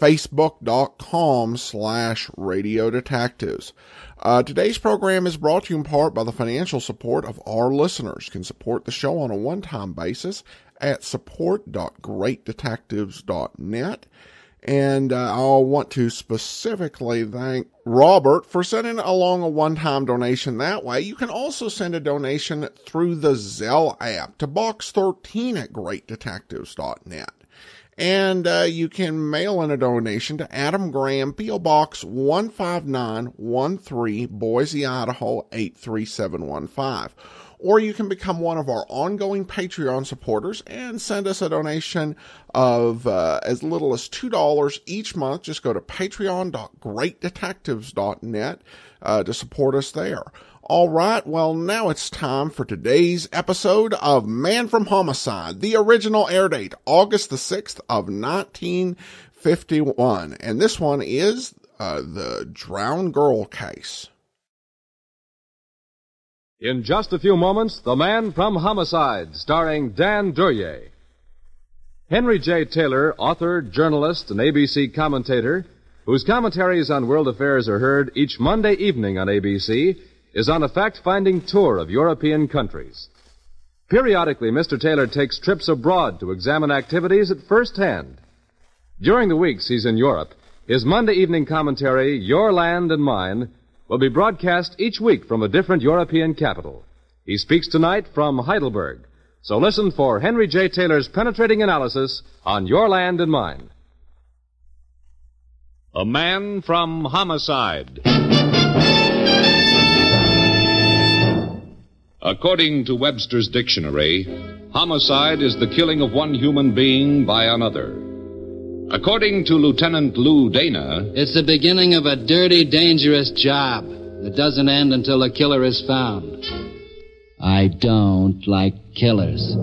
facebook.com slash radio detectives. Uh, today's program is brought to you in part by the financial support of our listeners. You can support the show on a one-time basis at support.greatdetectives.net. And uh, I want to specifically thank Robert for sending along a one-time donation that way. You can also send a donation through the Zelle app to box13 at greatdetectives.net. And uh, you can mail in a donation to Adam Graham, P.O. Box 15913, Boise, Idaho 83715. Or you can become one of our ongoing Patreon supporters and send us a donation of uh, as little as $2 each month. Just go to patreon.greatdetectives.net uh, to support us there. All right, well, now it's time for today's episode of Man from Homicide. The original air date, August the 6th of 1951. And this one is uh, the Drowned Girl case. In just a few moments, The Man from Homicide, starring Dan Duryea. Henry J. Taylor, author, journalist, and ABC commentator, whose commentaries on world affairs are heard each Monday evening on ABC, is on a fact finding tour of European countries. Periodically, Mr. Taylor takes trips abroad to examine activities at first hand. During the weeks he's in Europe, his Monday evening commentary, Your Land and Mine, will be broadcast each week from a different European capital. He speaks tonight from Heidelberg. So listen for Henry J. Taylor's penetrating analysis on Your Land and Mine. A Man from Homicide. According to Webster's dictionary, homicide is the killing of one human being by another. According to Lieutenant Lou Dana, It's the beginning of a dirty, dangerous job that doesn't end until the killer is found. I don't like killers.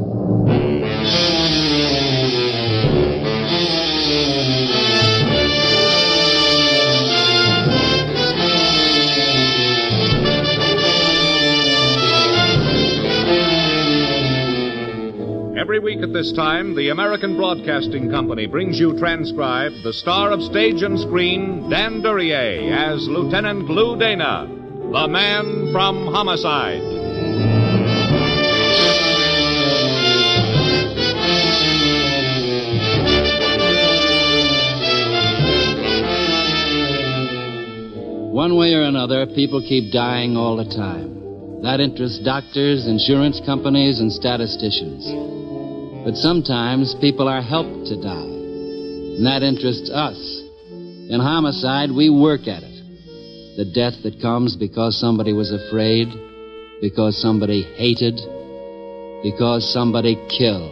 Every week at this time, the American Broadcasting Company brings you transcribed the star of stage and screen, Dan Duryea, as Lieutenant Lou Dana, the man from Homicide. One way or another, people keep dying all the time. That interests doctors, insurance companies, and statisticians. But sometimes people are helped to die. And that interests us. In homicide, we work at it. The death that comes because somebody was afraid, because somebody hated, because somebody killed.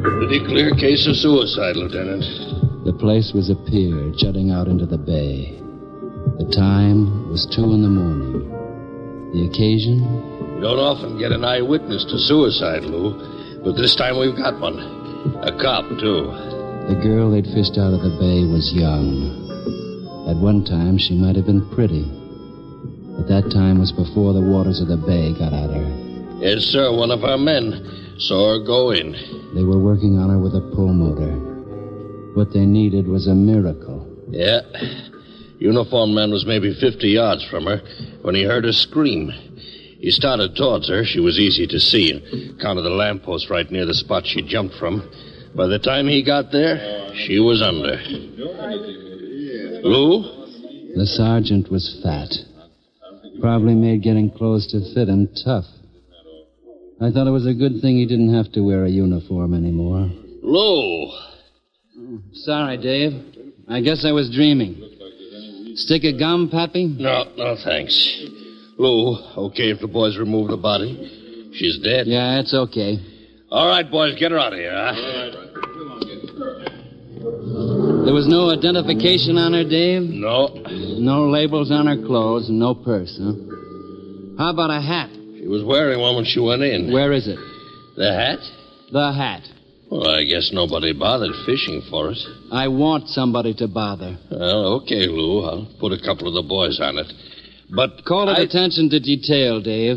Pretty clear case of suicide, Lieutenant. The place was a pier jutting out into the bay. The time was two in the morning. The occasion, You don't often get an eyewitness to suicide, Lou, but this time we've got one. A cop, too. the girl they'd fished out of the bay was young. At one time, she might have been pretty. But that time was before the waters of the bay got at her. Yes, sir, one of our men saw her go in. They were working on her with a pulmotor. What they needed was a miracle. Yeah. Uniformed man was maybe 50 yards from her when he heard her scream. He started towards her. She was easy to see, Counted the lamppost right near the spot she jumped from. By the time he got there, she was under. Lou? The sergeant was fat. Probably made getting clothes to fit him tough. I thought it was a good thing he didn't have to wear a uniform anymore. Lou! Sorry, Dave. I guess I was dreaming. Stick of gum, Pappy? No, no, thanks. Lou, okay if the boys remove the body? She's dead. Yeah, it's okay. All right, boys, get her out of here, huh? There was no identification on her, Dave? No. No labels on her clothes and no purse, huh? How about a hat? She She was wearing one when she went in. Where is it? The hat? The hat. Well, I guess nobody bothered fishing for it. I want somebody to bother. Well, okay, Lou. I'll put a couple of the boys on it. But Call it I attention to detail, Dave.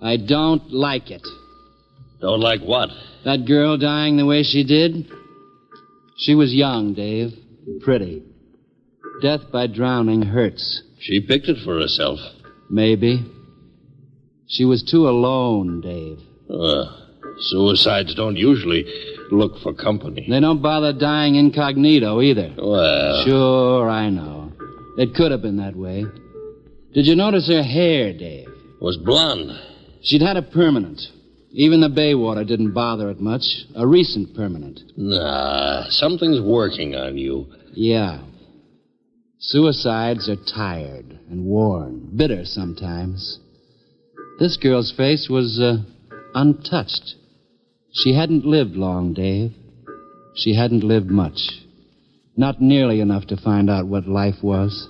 I don't like it. don't like what? That girl dying the way she did? She was young, Dave. Pretty. Death by drowning hurts. She picked it for herself. Maybe. She was too alone, Dave. Uh, suicides don't usually look for company. They don't bother dying incognito either. Well, Sure, I know. It could have been that way. Did you notice her hair, Dave? It was blonde. She'd had a permanent. Even the Baywater didn't bother it much. A recent permanent. Nah, something's working on you. Yeah. Suicides are tired and worn, bitter sometimes. This girl's face was uh, untouched. She hadn't lived long, Dave. She hadn't lived much. Not nearly enough to find out what life was.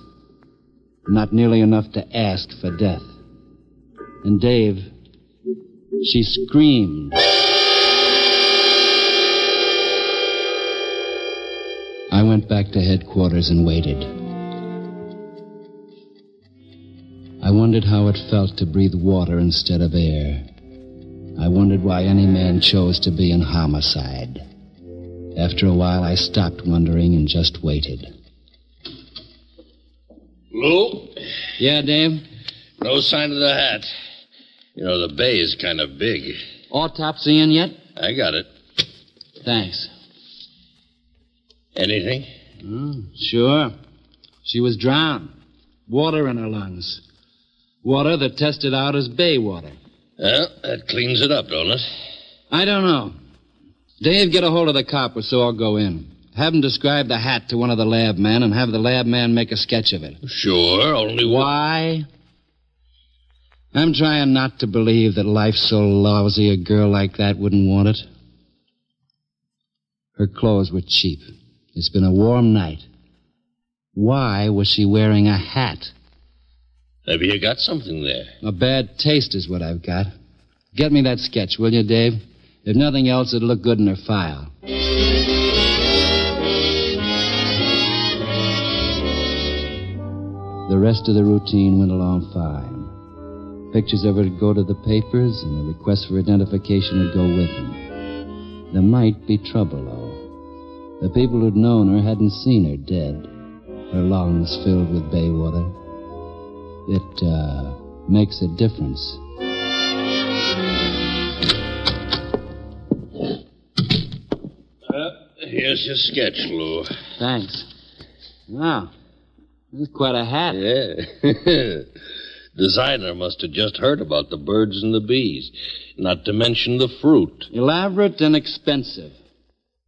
Not nearly enough to ask for death. And Dave, she screamed. I went back to headquarters and waited. I wondered how it felt to breathe water instead of air. I wondered why any man chose to be in homicide. After a while, I stopped wondering and just waited. Lou, Yeah, Dave? no sign of the hat. You know, the bay is kind of big. Autopsy in yet? I got it. Thanks. Anything? Mm, sure. She was drowned. Water in her lungs. Water that tested out as bay water. Well, that cleans it up, don't it? I don't know. Dave, get a hold of the copper so I'll go in. Have him describe the hat to one of the lab men and have the lab man make a sketch of it. Sure, only one. Why? I'm trying not to believe that life's so lousy a girl like that wouldn't want it. Her clothes were cheap. It's been a warm night. Why was she wearing a hat? Maybe you got something there. A bad taste is what I've got. Get me that sketch, will you, Dave? If nothing else, it'll look good in her file. The rest of the routine went along fine. Pictures of her would go to the papers, and the request for identification would go with them. There might be trouble, though. The people who'd known her hadn't seen her dead, her lungs filled with bay water. It, uh, makes a difference. Uh, here's your sketch, Lou. Thanks. Wow. This is quite a hat. Yeah. Designer must have just heard about the birds and the bees, not to mention the fruit. Elaborate and expensive.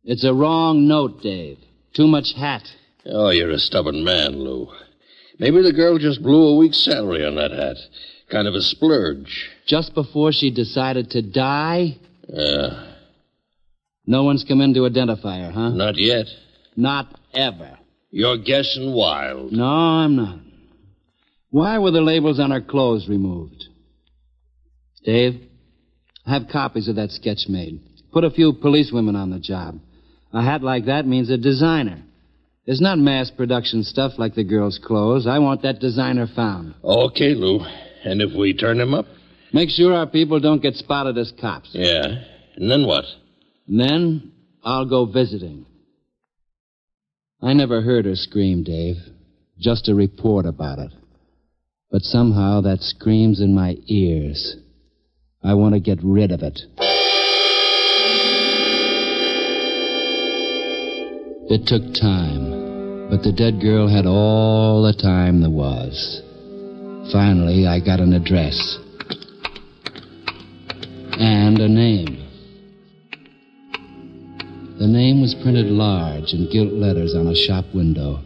It's a wrong note, Dave. Too much hat. Oh, you're a stubborn man, Lou. Maybe the girl just blew a week's salary on that hat. Kind of a splurge. Just before she decided to die, Uh, no one's come in to identify her, huh? not yet. Not ever. You're guessing wild. No, I'm not. Why were the labels on her clothes removed? Dave, have copies of that sketch made. Put a few policewomen on the job. A hat like that means a designer. It's not mass production stuff like the girl's clothes. I want that designer found. Okay, Lou. And if we turn him up? Make sure our people don't get spotted as cops. Yeah. And then what? And then I'll go visiting. I never heard her scream, Dave. Just a report about it. But somehow that screams in my ears. I want to get rid of it. It took time, but the dead girl had all the time there was. Finally, I got an address. And a name. The name was printed large in gilt letters on a shop window.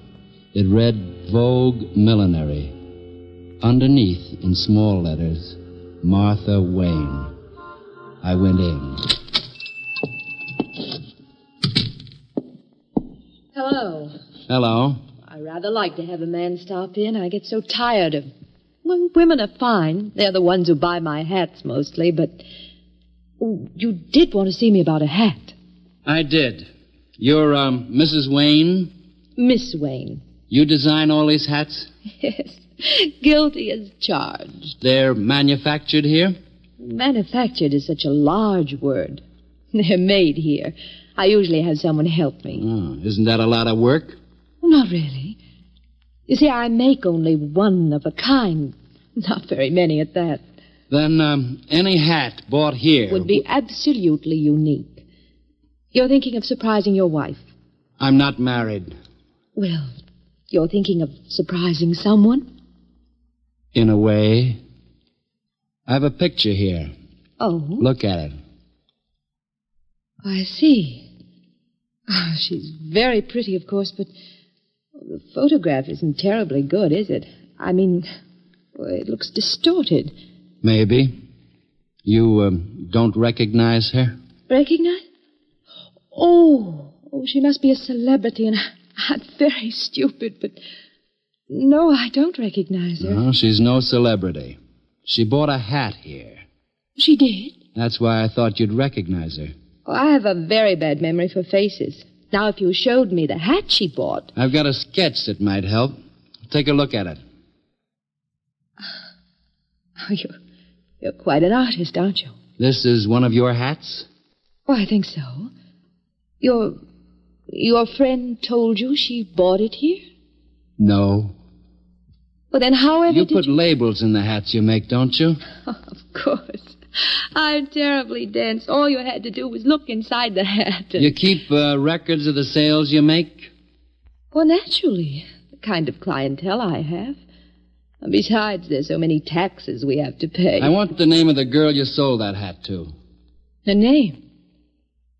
It read Vogue Millinery. Underneath, in small letters, Martha Wayne. I went in. Hello. Hello. I rather like to have a man stop in. I get so tired of Well, women are fine. They're the ones who buy my hats mostly, but. Oh, you did want to see me about a hat. I did. You're, um, Mrs. Wayne? Miss Wayne. You design all these hats? Yes. Guilty as charged. They're manufactured here? Manufactured is such a large word. They're made here. I usually have someone help me. Oh, isn't that a lot of work? Not really. You see, I make only one of a kind. Not very many at that. Then, um, any hat bought here Would be absolutely unique. You're thinking of surprising your wife. I'm not married. Well, you're thinking of surprising someone? In a way. I have a picture here. Oh, Look at it. I see. Ah, she's very pretty, of course, but the photograph isn't terribly good, is it? I mean, it looks distorted. Maybe. You um, don't recognize her? Recognize? Oh, oh, she must be a celebrity, and I'm very stupid, but no, I don't recognize her. No, she's no celebrity. She bought a hat here. She did. That's why I thought you'd recognize her. Oh, I have a very bad memory for faces. Now, if you showed me the hat she bought, I've got a sketch that might help. Take a look at it. oh, you're, you're quite an artist, aren't you? This is one of your hats? Oh, I think so. Your your friend told you she bought it here? No. Well, then, however You put you... labels in the hats you make, don't you? of course. I'm terribly dense. All you had to do was look inside the hat. and- You keep uh, records of the sales you make? Well, naturally. The kind of clientele I have. And besides, there's so many taxes we have to pay. I want the name of the girl you sold that hat to. Her name.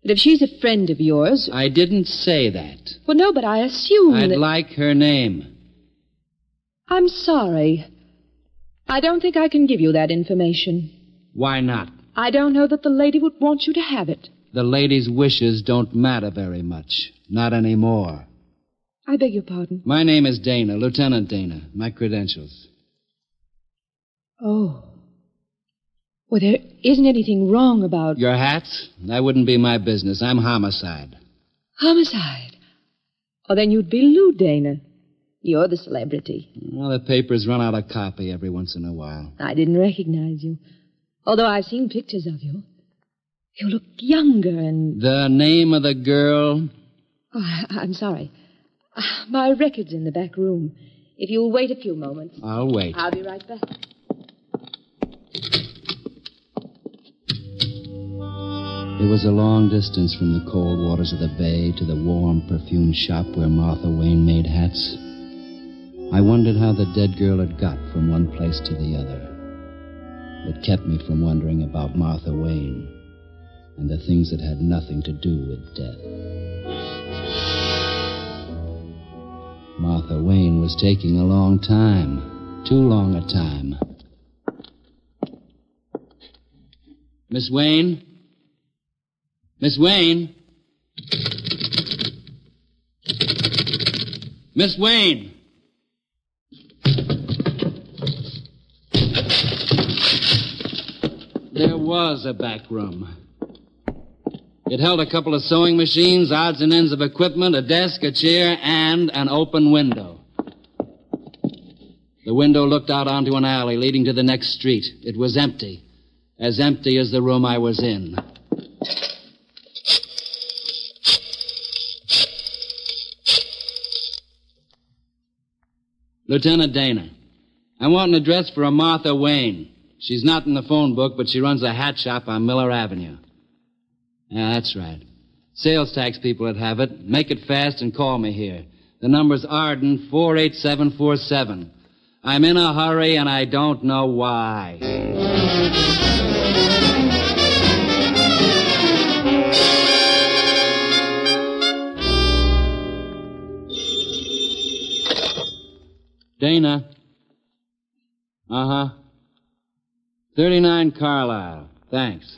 But if she's a friend of yours. I didn't say that. Well, no, but I assume I'd that. like her name. I'm sorry. I don't think I can give you that information. Why not? I don't know that the lady would want you to have it. The lady's wishes don't matter very much. Not anymore. I beg your pardon. My name is Dana, Lieutenant Dana. My credentials. Oh. Well, there isn't anything wrong about Your hats? That wouldn't be my business. I'm homicide. homicide. Oh, then you'd be Lou Dana. You're the celebrity. Well, the papers run out of copy every once in a while. I didn't recognize you. Although I've seen pictures of you. You look younger and. The name of the girl? Oh, I- I'm sorry. Ah, My record's in the back room. If you'll wait a few moments, I'll wait. I'll be right back. It was a long distance from the cold waters of the bay to the warm, perfumed shop where Martha Wayne made hats. I wondered how the dead girl had got from one place to the other. It kept me from wondering about Martha Wayne and the things that had nothing to do with death. Martha Wayne was taking a long time. Too long a time. Miss Wayne? Miss Wayne? Miss Wayne! There was a back room. It held a couple of sewing machines, odds and ends of equipment, a desk, a chair, and an open window. The window looked out onto an alley leading to the next street. It was empty, as empty as the room I was in. Lieutenant Dana, I want an address for a Martha Wayne. She's not in the phone book, but she runs a hat shop on Miller Avenue. Yeah, that's right. Sales tax people that have it. Make it fast and call me here. The number's Arden 48747. I'm in a hurry and I don't know why. Dana. Uh huh. 39 Carlisle. Thanks.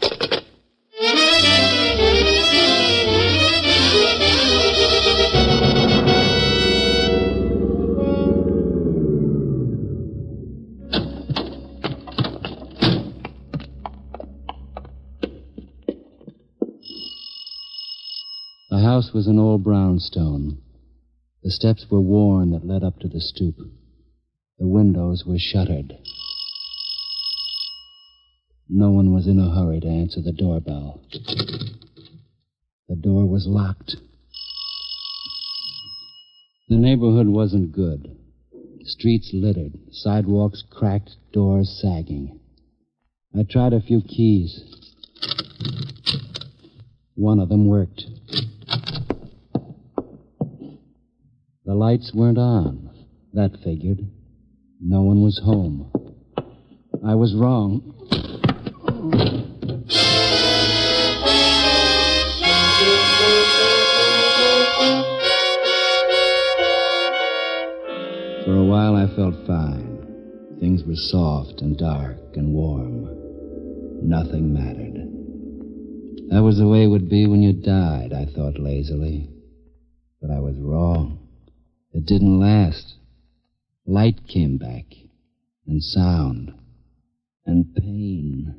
The house was an old brownstone. The steps were worn that led up to the stoop. The windows were shuttered. No one was in a hurry to answer the doorbell. The door was locked. The neighborhood wasn't good. Streets littered, sidewalks cracked, doors sagging. I tried a few keys. One of them worked. The lights weren't on. That figured. No one was home. I was wrong. For a while I felt fine. Things were soft and dark and warm. Nothing mattered. That was the way it would be when you died, I thought lazily. But I was wrong. It didn't last. Light came back, and sound, and pain.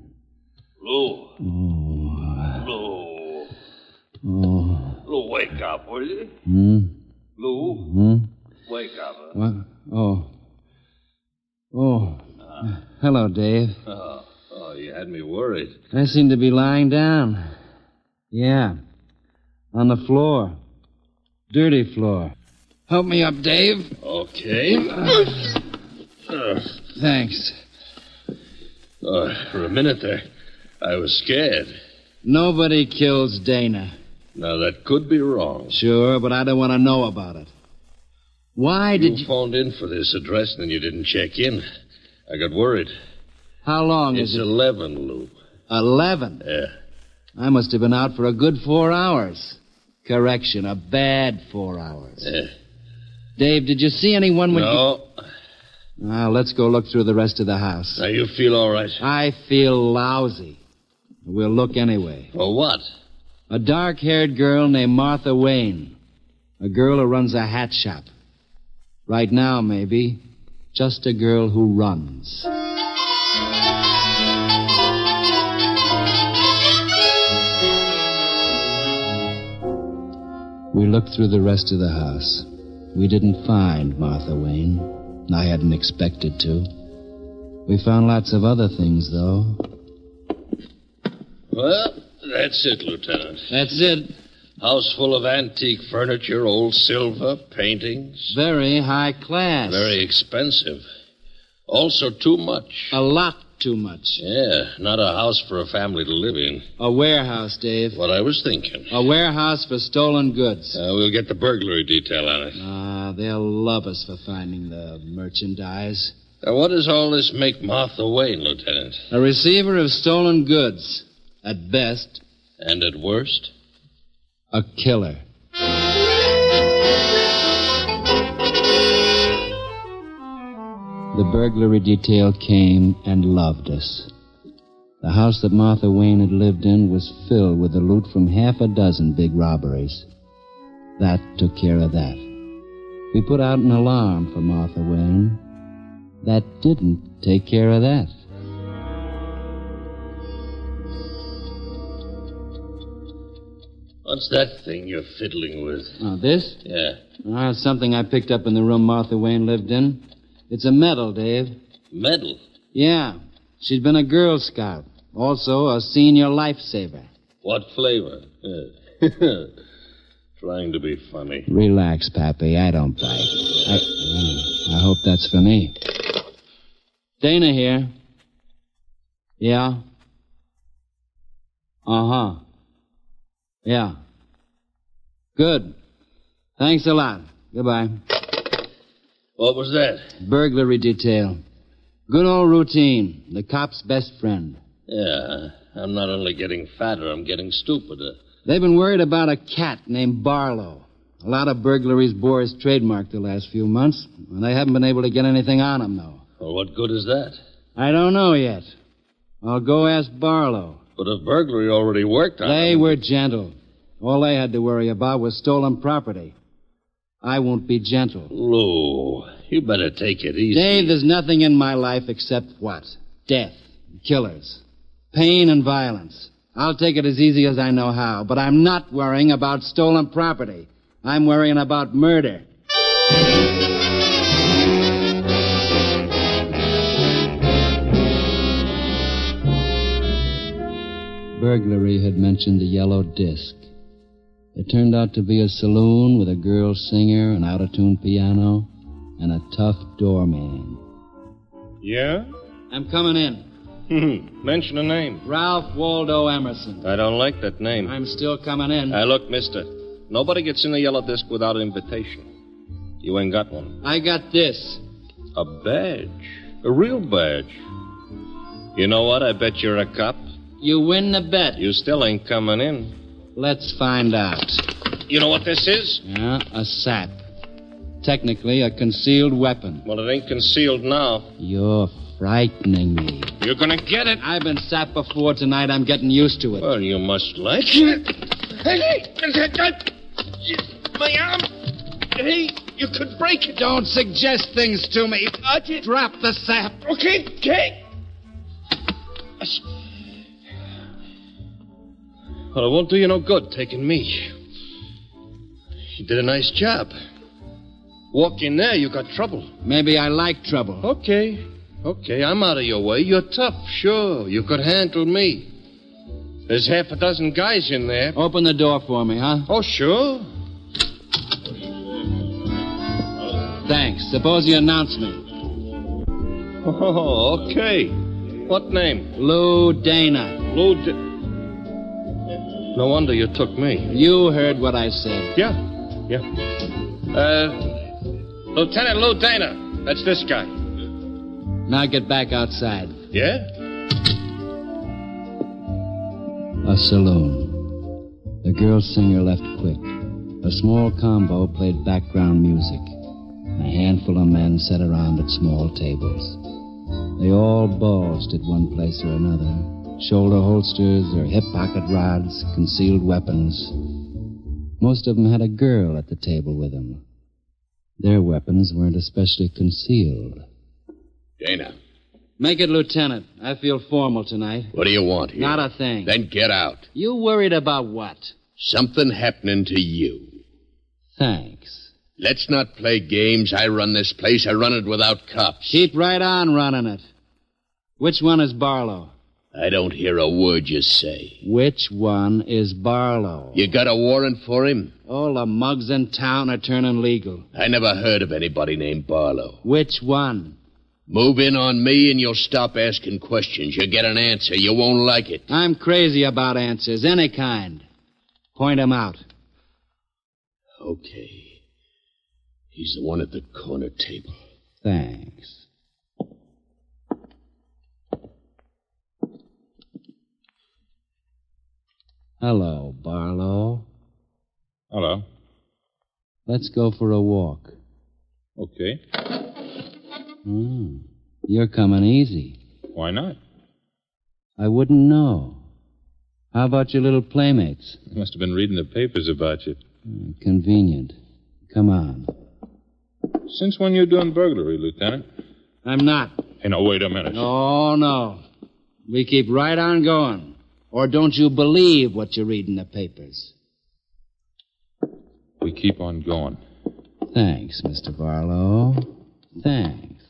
Lou. Oh, Lou. oh. Lou, wake up, will you? Hmm? Lou, Hmm? wake up. huh? What? Oh. Oh. Hello, Dave. Oh, oh, you had me worried. I seem to be lying down. Yeah. On the floor. Dirty floor. Help me up, Dave. Okay. Uh, Thanks. uh, for a minute there, I was scared. Nobody kills Dana. Now, that could be wrong. Sure, but I don't want to know about it. Why did You you. phoned in for this address and then you didn't check in. I got worried. How long It's is it? 11, Lou. Eleven. Yeah. I must have been out for a good four hours. Correction, a bad four hours. Yeah. Dave, did you see anyone when No. you. Now, let's go look through the rest of the house. Now, you feel all right. I feel lousy. We'll look anyway. For what? A dark haired girl named Martha Wayne. A girl who runs a hat shop. Right now, maybe. Just a girl who runs. We looked through the rest of the house. We didn't find Martha Wayne. I hadn't expected to. We found lots of other things, though. Well, that's it, Lieutenant. That's it. House full of antique furniture, old silver, paintings. Very high class. Very expensive. Also, too much. A lot too much. Yeah, not a house for a family to live in. A warehouse, Dave. What I was thinking. A warehouse for stolen goods. Uh, we'll get the burglary detail on it. Ah, they'll love us for finding the merchandise. Now, what does all this make Martha Wayne, Lieutenant? A receiver of stolen goods. At best, And at worst? a killer. The burglary detail came and loved us. The house that Martha Wayne had lived in was filled with the loot from half a dozen big robberies. That took care of that. We put out an alarm for Martha Wayne. That didn't take care of that. What's that thing you're fiddling with? Oh, this? Yeah. Ah, it's something I picked up in the room Martha Wayne lived in. It's a medal, Dave. Medal? Yeah. She'd been a Girl Scout. Also a senior lifesaver. What flavor? Trying to be funny. Relax, Pappy. I don't bite. I, I hope that's for me. Dana here. Yeah? Uh huh. Yeah. Good. Thanks a lot. Goodbye. What was that? Burglary detail. Good old routine. The cop's best friend. Yeah. I'm not only getting fatter, I'm getting stupider. They've been worried about a cat named Barlow. A lot of burglaries bore his trademark the last few months, and they haven't been able to get anything on him, though. Well, what good is that? I don't know yet. I'll go ask Barlow. But if burglary already worked on They him- were gentle. All they had to worry about was stolen property. I won't be gentle. Lou, you better take it easy. Dave, there's nothing in my life except what? Death, killers, pain, and violence. I'll take it as easy as I know how, but I'm not worrying about stolen property. I'm worrying about murder. Burglary had mentioned the yellow disc. It turned out to be a saloon with a girl singer, an out of tune piano, and a tough doorman. Yeah? I'm coming in. Hmm. Mention a name. Ralph Waldo Emerson. I don't like that name. I'm still coming in. Uh, look, mister. Nobody gets in the yellow disc without an invitation. You ain't got one. I got this. A badge. A real badge. You know what? I bet you're a cop. You win the bet. You still ain't coming in. Let's find out. You know what this is? Yeah, a sap. Technically, a concealed weapon. Well, it ain't concealed now. You're frightening me. You're gonna get it. I've been sapped before tonight. I'm getting used to it. Well, you must like it. Hey, my arm. Hey, you could break it. Don't suggest things to me. Drop the sap. Okay, okay. Well, it won't do you no good taking me. You did a nice job. Walk in there, you got trouble. Maybe I like trouble. Okay, okay, I'm out of your way. You're tough, sure. You could handle me. There's half a dozen guys in there. Open the door for me, huh? Oh, sure. Thanks. Suppose you announce me. Oh, okay. What name? Lou Dana. Lou. D- no wonder you took me. You heard what I said. Yeah, yeah. Uh, Lieutenant Lou Dana. That's this guy. Now get back outside. Yeah? A saloon. The girl singer left quick. A small combo played background music. A handful of men sat around at small tables. They all bulged at one place or another. Shoulder holsters or hip pocket rods, concealed weapons. Most of them had a girl at the table with them. Their weapons weren't especially concealed. Dana, Make it lieutenant. I feel formal tonight. what do you want here? Not a thing. Then get out. You worried about what? Something happening to you. Thanks. Let's not play games. I run this place. I run it without cops. Keep right on running it. Which one is Barlow? I don't hear a word you say. Which one is Barlow? You got a warrant for him? All the mugs in town are turning legal. I never heard of anybody named Barlow. Which one? Move in on me and you'll stop asking questions. You'll get an answer. You won't like it. I'm crazy about answers, any kind. Point 'em out. Okay. He's the one at the corner table. Thanks. Hello, Barlow. Hello. Let's go for a walk. Okay. Hmm. You're coming easy. Why not? I wouldn't know. How about your little playmates? You must have been reading the papers about you. Hmm, Convenient. Come on. Since when you're doing burglary, Lieutenant? I'm not. Hey, now, wait a minute. Oh, no. We keep right on going. Or don't you believe what you read in the papers? We keep on going. Thanks, Mr. Barlow. Thanks.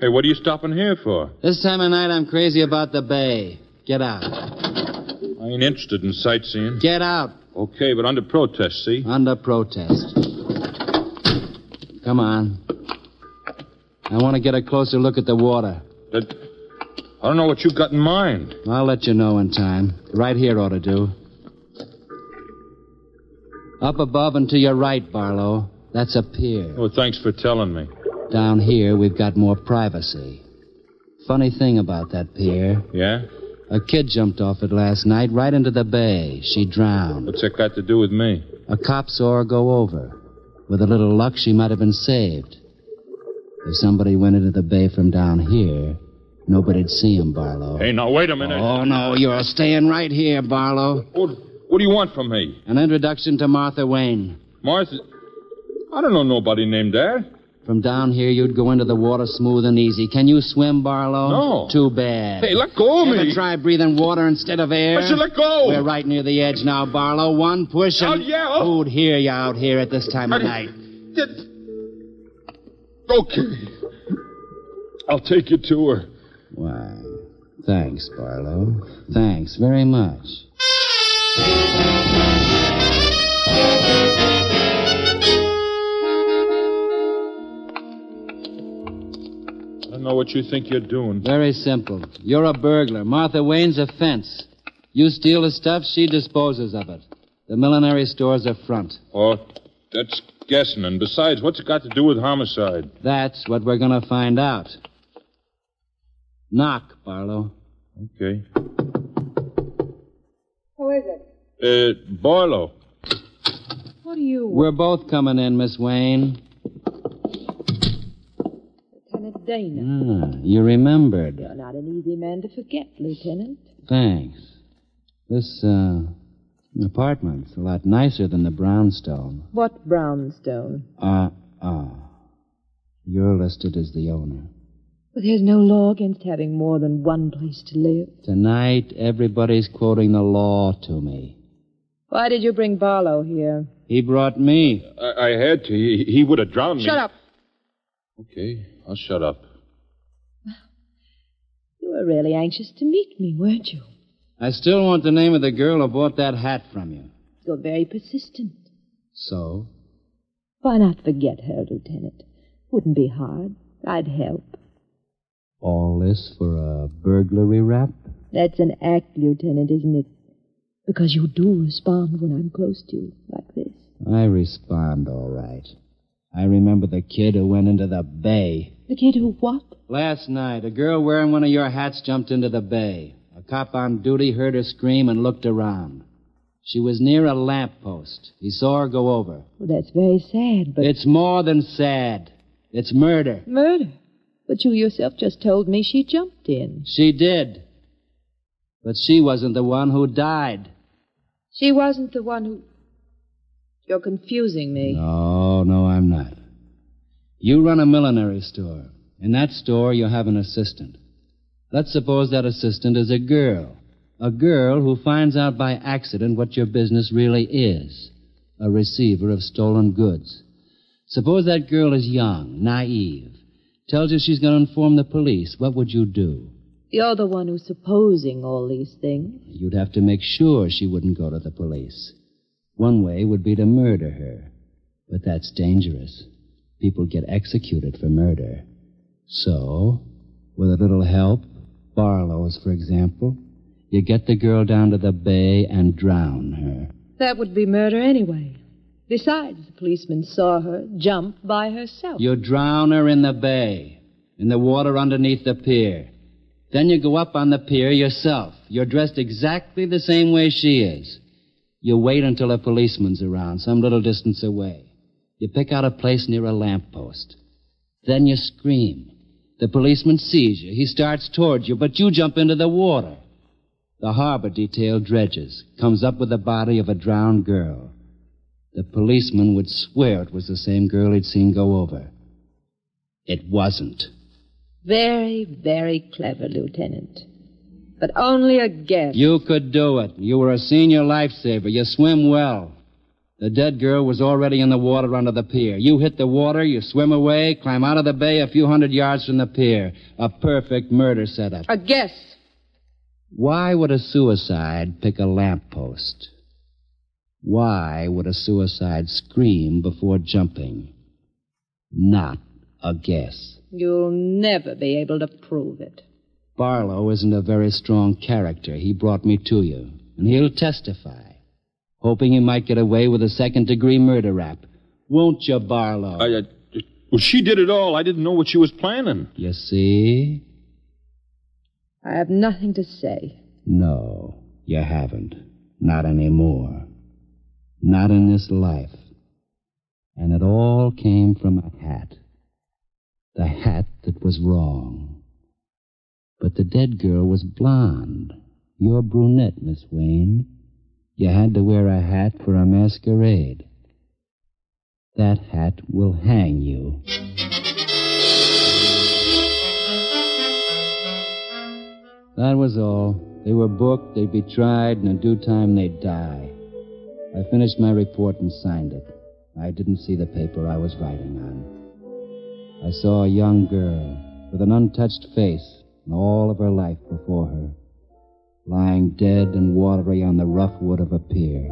Hey, what are you stopping here for? This time of night, I'm crazy about the bay. Get out. I ain't interested in sightseeing. Get out. Okay, but under protest, see? Under protest. Come on. I want to get a closer look at the water. That... I don't know what you've got in mind. I'll let you know in time. Right here ought to do. Up above and to your right, Barlow. That's a pier. Oh, thanks for telling me. Down here, we've got more privacy. Funny thing about that pier. Yeah? A kid jumped off it last night right into the bay. She drowned. What's that got to do with me? A cop saw her go over. With a little luck, she might have been saved. If somebody went into the bay from down here, nobody'd see him, Barlow. Hey, now, wait a minute. Oh, no, you're staying right here, Barlow. Oh, What do you want from me? An introduction to Martha Wayne. Martha. I don't know nobody named that. From down here, you'd go into the water smooth and easy. Can you swim, Barlow? No. Too bad. Hey, let go of Ever me. try breathing water instead of air? I should let go. We're right near the edge now, Barlow. One push and... Oh, yeah, oh. Who'd hear you out here at this time of I- night? Okay. I'll take you to her. Why, thanks, Barlow. Thanks very much. Know what you think you're doing. Very simple. You're a burglar. Martha Wayne's a fence. You steal the stuff, she disposes of it. The millinery store's a front. Oh, that's guessing. And besides, what's it got to do with homicide? That's what we're going to find out. Knock, Barlow. Okay. Who is it? Uh, Barlow. What do you We're both coming in, Miss Wayne. Lieutenant Dana. Ah, you remembered. You're not an easy man to forget, Lieutenant. Thanks. This, uh, apartment's a lot nicer than the brownstone. What brownstone? Uh, ah. You're listed as the owner. But there's no law against having more than one place to live. Tonight, everybody's quoting the law to me. Why did you bring Barlow here? He brought me. I, I had to. He, he would have drowned me. Shut up. Okay, I'll shut up. You were really anxious to meet me, weren't you? I still want the name of the girl who bought that hat from you. You're very persistent. So? Why not forget her, Lieutenant? Wouldn't be hard. I'd help. All this for a burglary rap? That's an act, Lieutenant, isn't it? Because you do respond when I'm close to you, like this. I respond all right. I remember the kid who went into the bay. The kid who what? Last night, a girl wearing one of your hats jumped into the bay. A cop on duty heard her scream and looked around. She was near a lamp post. He saw her go over. Well, that's very sad, but. It's more than sad. It's murder. Murder. But you yourself just told me she jumped in. She did. But she wasn't the one who died. She wasn't the one who. You're confusing me. No, no, I'm not. You run a millinery store. In that store, you have an assistant. Let's suppose that assistant is a girl. A girl who finds out by accident what your business really is a receiver of stolen goods. Suppose that girl is young, naive, tells you she's going to inform the police. What would you do? You're the one who's supposing all these things. You'd have to make sure she wouldn't go to the police. One way would be to murder her. But that's dangerous. People get executed for murder. So, with a little help, Barlow's, for example, you get the girl down to the bay and drown her. That would be murder anyway. Besides, the policeman saw her jump by herself. You drown her in the bay, in the water underneath the pier. Then you go up on the pier yourself. You're dressed exactly the same way she is. You wait until a policeman's around, some little distance away. You pick out a place near a lamppost. Then you scream. The policeman sees you. He starts towards you, but you jump into the water. The harbor detail dredges, comes up with the body of a drowned girl. The policeman would swear it was the same girl he'd seen go over. It wasn't. Very, very clever, Lieutenant. But only a guess. You could do it. You were a senior lifesaver. You swim well. The dead girl was already in the water under the pier. You hit the water, you swim away, climb out of the bay a few hundred yards from the pier. A perfect murder setup. A guess. Why would a suicide pick a lamppost? Why would a suicide scream before jumping? Not a guess. You'll never be able to prove it. Barlow isn't a very strong character. He brought me to you, and he'll testify, hoping he might get away with a second degree murder rap. Won't you, Barlow? I, I, well, she did it all. I didn't know what she was planning. You see? I have nothing to say. No, you haven't. Not anymore. Not in this life. And it all came from a hat. The hat that was wrong. But the dead girl was blonde. You're brunette, Miss Wayne. You had to wear a hat for a masquerade. That hat will hang you. That was all. They were booked, they'd be tried, and in due time they'd die. I finished my report and signed it. I didn't see the paper I was writing on. I saw a young girl with an untouched face and all of her life before her, lying dead and watery on the rough wood of a pier.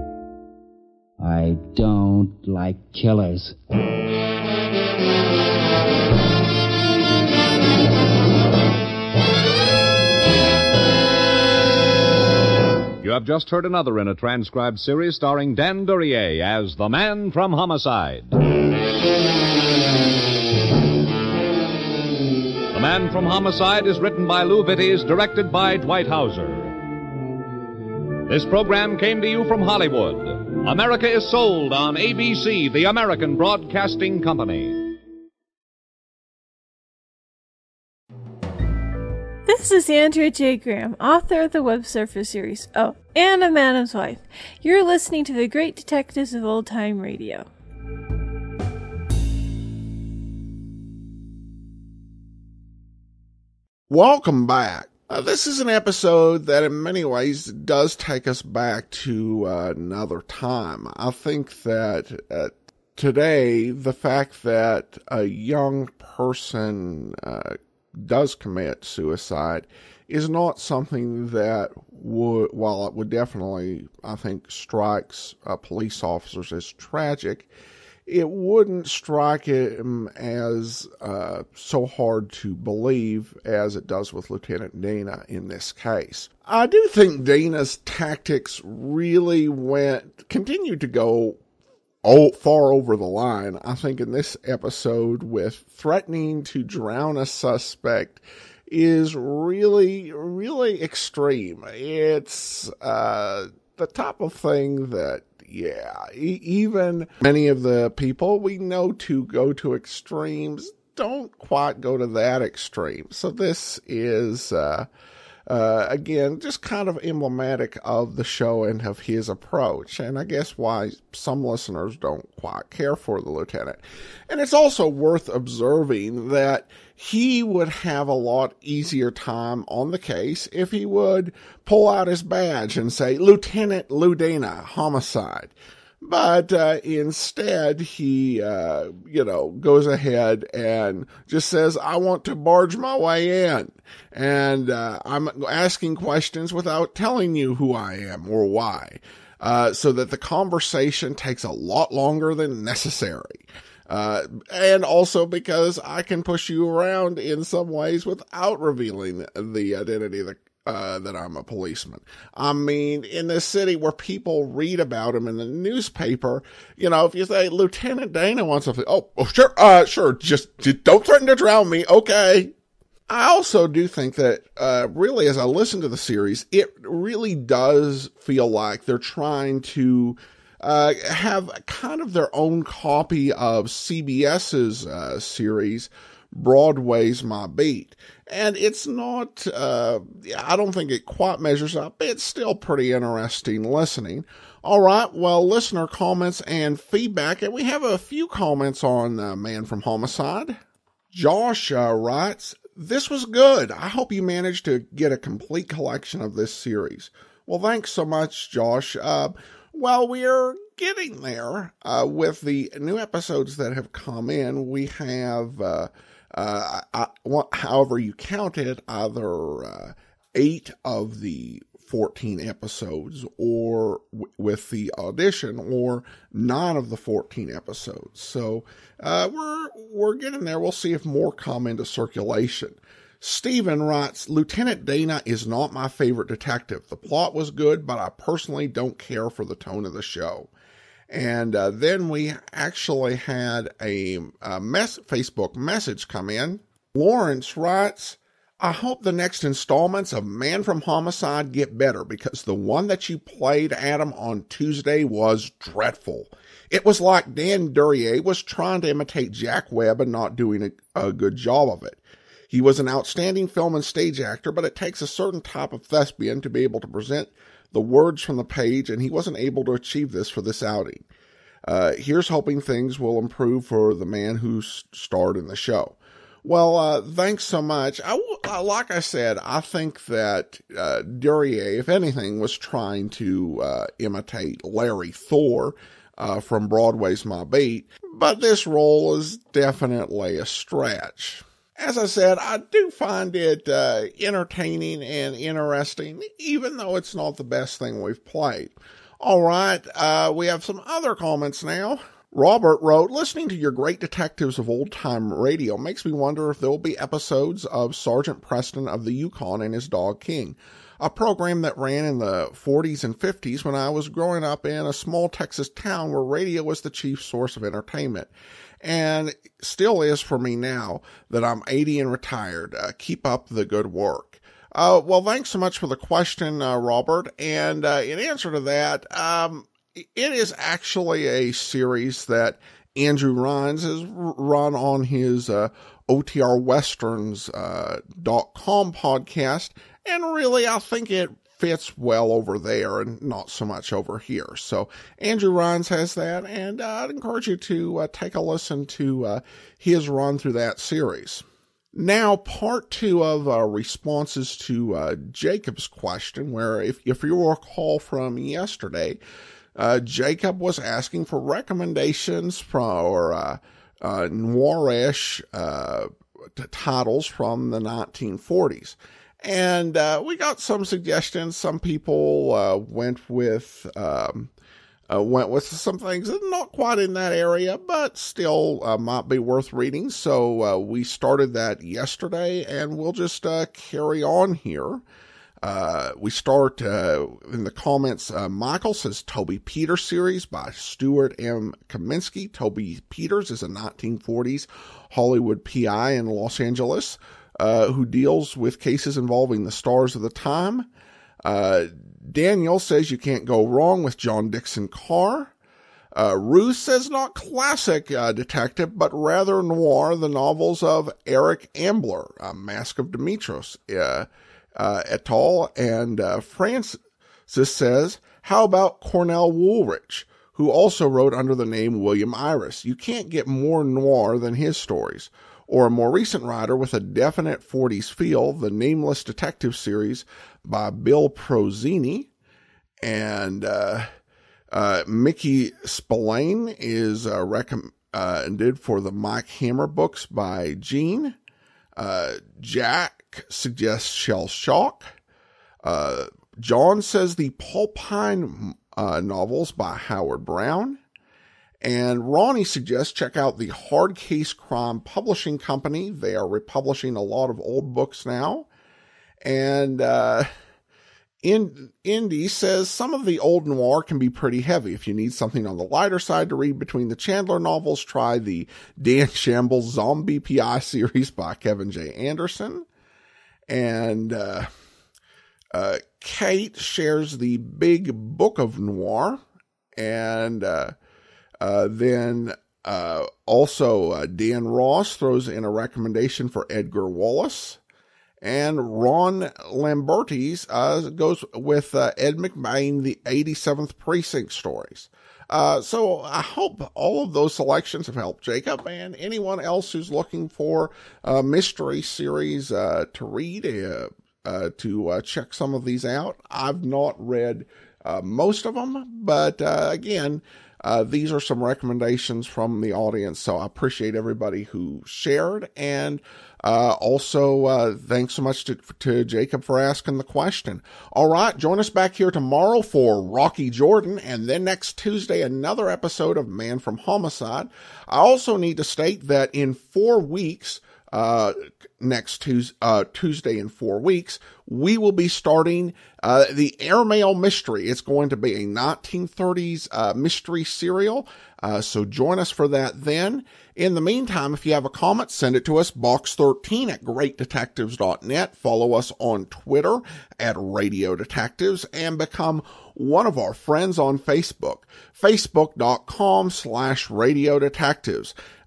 I don't like killers. You have just heard another in a transcribed series starring Dan Duryea as the man from Homicide. The Man from Homicide is written by Lou Vittes, directed by Dwight Hauser. This program came to you from Hollywood. America is sold on ABC, the American Broadcasting Company. This is Andrea J. Graham, author of the Web Surfer series. Oh, and of Madam's Wife. You're listening to the Great Detectives of Old Time Radio. Welcome back. Uh, this is an episode that, in many ways, does take us back to uh, another time. I think that uh, today, the fact that a young person uh, does commit suicide is not something that would, while it would definitely, I think, strikes uh, police officers as tragic, it wouldn't strike him as uh, so hard to believe as it does with Lieutenant Dana in this case. I do think Dana's tactics really went, continued to go far over the line. I think in this episode with threatening to drown a suspect is really, really extreme. It's uh, the type of thing that yeah, e- even many of the people we know to go to extremes don't quite go to that extreme. So this is, uh, uh, again, just kind of emblematic of the show and of his approach. And I guess why some listeners don't quite care for the lieutenant. And it's also worth observing that he would have a lot easier time on the case if he would pull out his badge and say, Lieutenant Lou Dana, homicide. But uh, instead, he, uh, you know, goes ahead and just says, I want to barge my way in. And uh, I'm asking questions without telling you who I am or why. Uh, so that the conversation takes a lot longer than necessary. Uh, and also because I can push you around in some ways without revealing the identity of the uh, that I'm a policeman. I mean, in this city where people read about him in the newspaper, you know, if you say Lieutenant Dana wants something, oh, oh sure, uh, sure, just, just don't threaten to drown me, okay. I also do think that, uh, really, as I listen to the series, it really does feel like they're trying to, uh, have kind of their own copy of CBS's, uh, series, Broadway's My Beat. And it's not, uh, I don't think it quite measures up. It's still pretty interesting listening. All right. Well, listener comments and feedback. And we have a few comments on uh, Man from Homicide. Josh uh, writes, This was good. I hope you managed to get a complete collection of this series. Well, thanks so much, Josh. Uh, well, we're getting there uh, with the new episodes that have come in. We have, uh, uh, I, however you count it, either uh, eight of the 14 episodes or w- with the audition or nine of the 14 episodes. So uh, we're we're getting there. We'll see if more come into circulation. Stephen writes, Lieutenant Dana is not my favorite detective. The plot was good, but I personally don't care for the tone of the show. And uh, then we actually had a, a mess, Facebook message come in. Lawrence writes, I hope the next installments of Man from Homicide get better because the one that you played, Adam, on Tuesday was dreadful. It was like Dan Duryea was trying to imitate Jack Webb and not doing a, a good job of it. He was an outstanding film and stage actor, but it takes a certain type of thespian to be able to present the words from the page, and he wasn't able to achieve this for this outing. Uh, here's hoping things will improve for the man who starred in the show. Well, uh, thanks so much. I, uh, like I said, I think that uh, Duryea, if anything, was trying to uh, imitate Larry Thor uh, from Broadway's My Beat, but this role is definitely a stretch. As I said, I do find it uh, entertaining and interesting, even though it's not the best thing we've played. All right, we have some other comments now. Robert wrote, listening to your great detectives of old time radio makes me wonder if there will be episodes of Sergeant Preston of the Yukon and his dog King, a program that ran in the 40s and 50s when I was growing up in a small Texas town where radio was the chief source of entertainment. And still is for me now that I'm 80 and retired. Uh, keep up the good work. Uh, well, thanks so much for the question, uh, Robert. And uh, in answer to that, um, it is actually a series that Andrew Rhynes has run on his uh, OTRWesterns.com uh, podcast. And really, I think it fits well over there and not so much over here. So Andrew Rhynes has that, and I'd encourage you to uh, take a listen to uh, his run through that series. Now, part two of uh, responses to uh, Jacob's question, where if, if you recall from yesterday, uh, Jacob was asking for recommendations from or uh, noirish titles from the 1940s. And uh, we got some suggestions. Some people uh, went with um, uh, went with some things not quite in that area, but still uh, might be worth reading. So uh, we started that yesterday, and we'll just carry on here. Uh, we start uh, in the comments. Uh, Michael says Toby Peters series by Stuart M. Kaminsky. Toby Peters is a 1940s Hollywood PI in Los Angeles uh, who deals with cases involving the stars of the time. Uh, Daniel says you can't go wrong with John Dickson Carr. Uh, Ruth says not classic uh, detective, but rather noir, the novels of Eric Ambler, Mask of Dimitrios. Uh, uh, et al. And uh, Francis says, how about Cornell Woolrich, who also wrote under the name William Irish? You can't get more noir than his stories. Or a more recent writer with a definite 40s feel, the Nameless Detective series by Bill Pronzini. And uh, uh, Mickey Spillane is uh, recommended for the Mike Hammer books by Gene. Uh, Jack suggests Shell Scott. Uh, John says the Paul Pine uh, novels by Howard Browne. And Ronnie suggests check out the Hard Case Crime Publishing Company. They are republishing a lot of old books now. And uh, in, Indy says some of the old noir can be pretty heavy. If you need something on the lighter side to read between the Chandler novels, try the Dan Shambles Zombie PI series by Kevin J. Anderson. And uh, uh, Kate shares the big book of noir. And uh, then uh, also uh, Dan Ross throws in a recommendation for Edgar Wallace. And Ron Lambertis goes with Ed McBain, the 87th Precinct stories. Uh, so I hope all of those selections have helped Jacob and anyone else who's looking for a mystery series uh, to read, uh, uh to uh, check some of these out. I've not read uh, most of them, but again, these are some recommendations from the audience. So I appreciate everybody who shared and uh, also, uh, thanks so much to, to Jacob for asking the question. All right, join us back here tomorrow for Rocky Jordan, and then next Tuesday, another episode of Man from Homicide. I also need to state that in four weeks, uh, next Tuesday, uh, Tuesday in four weeks, we will be starting uh, the Airmail Mystery. It's going to be a 1930s uh, mystery serial. Uh, so join us for that then. In the meantime, if you have a comment, send it to us, box13 at greatdetectives.net. Follow us on Twitter at Radio Detectives and become one of our friends on Facebook, facebook.com slash Radio Detectives.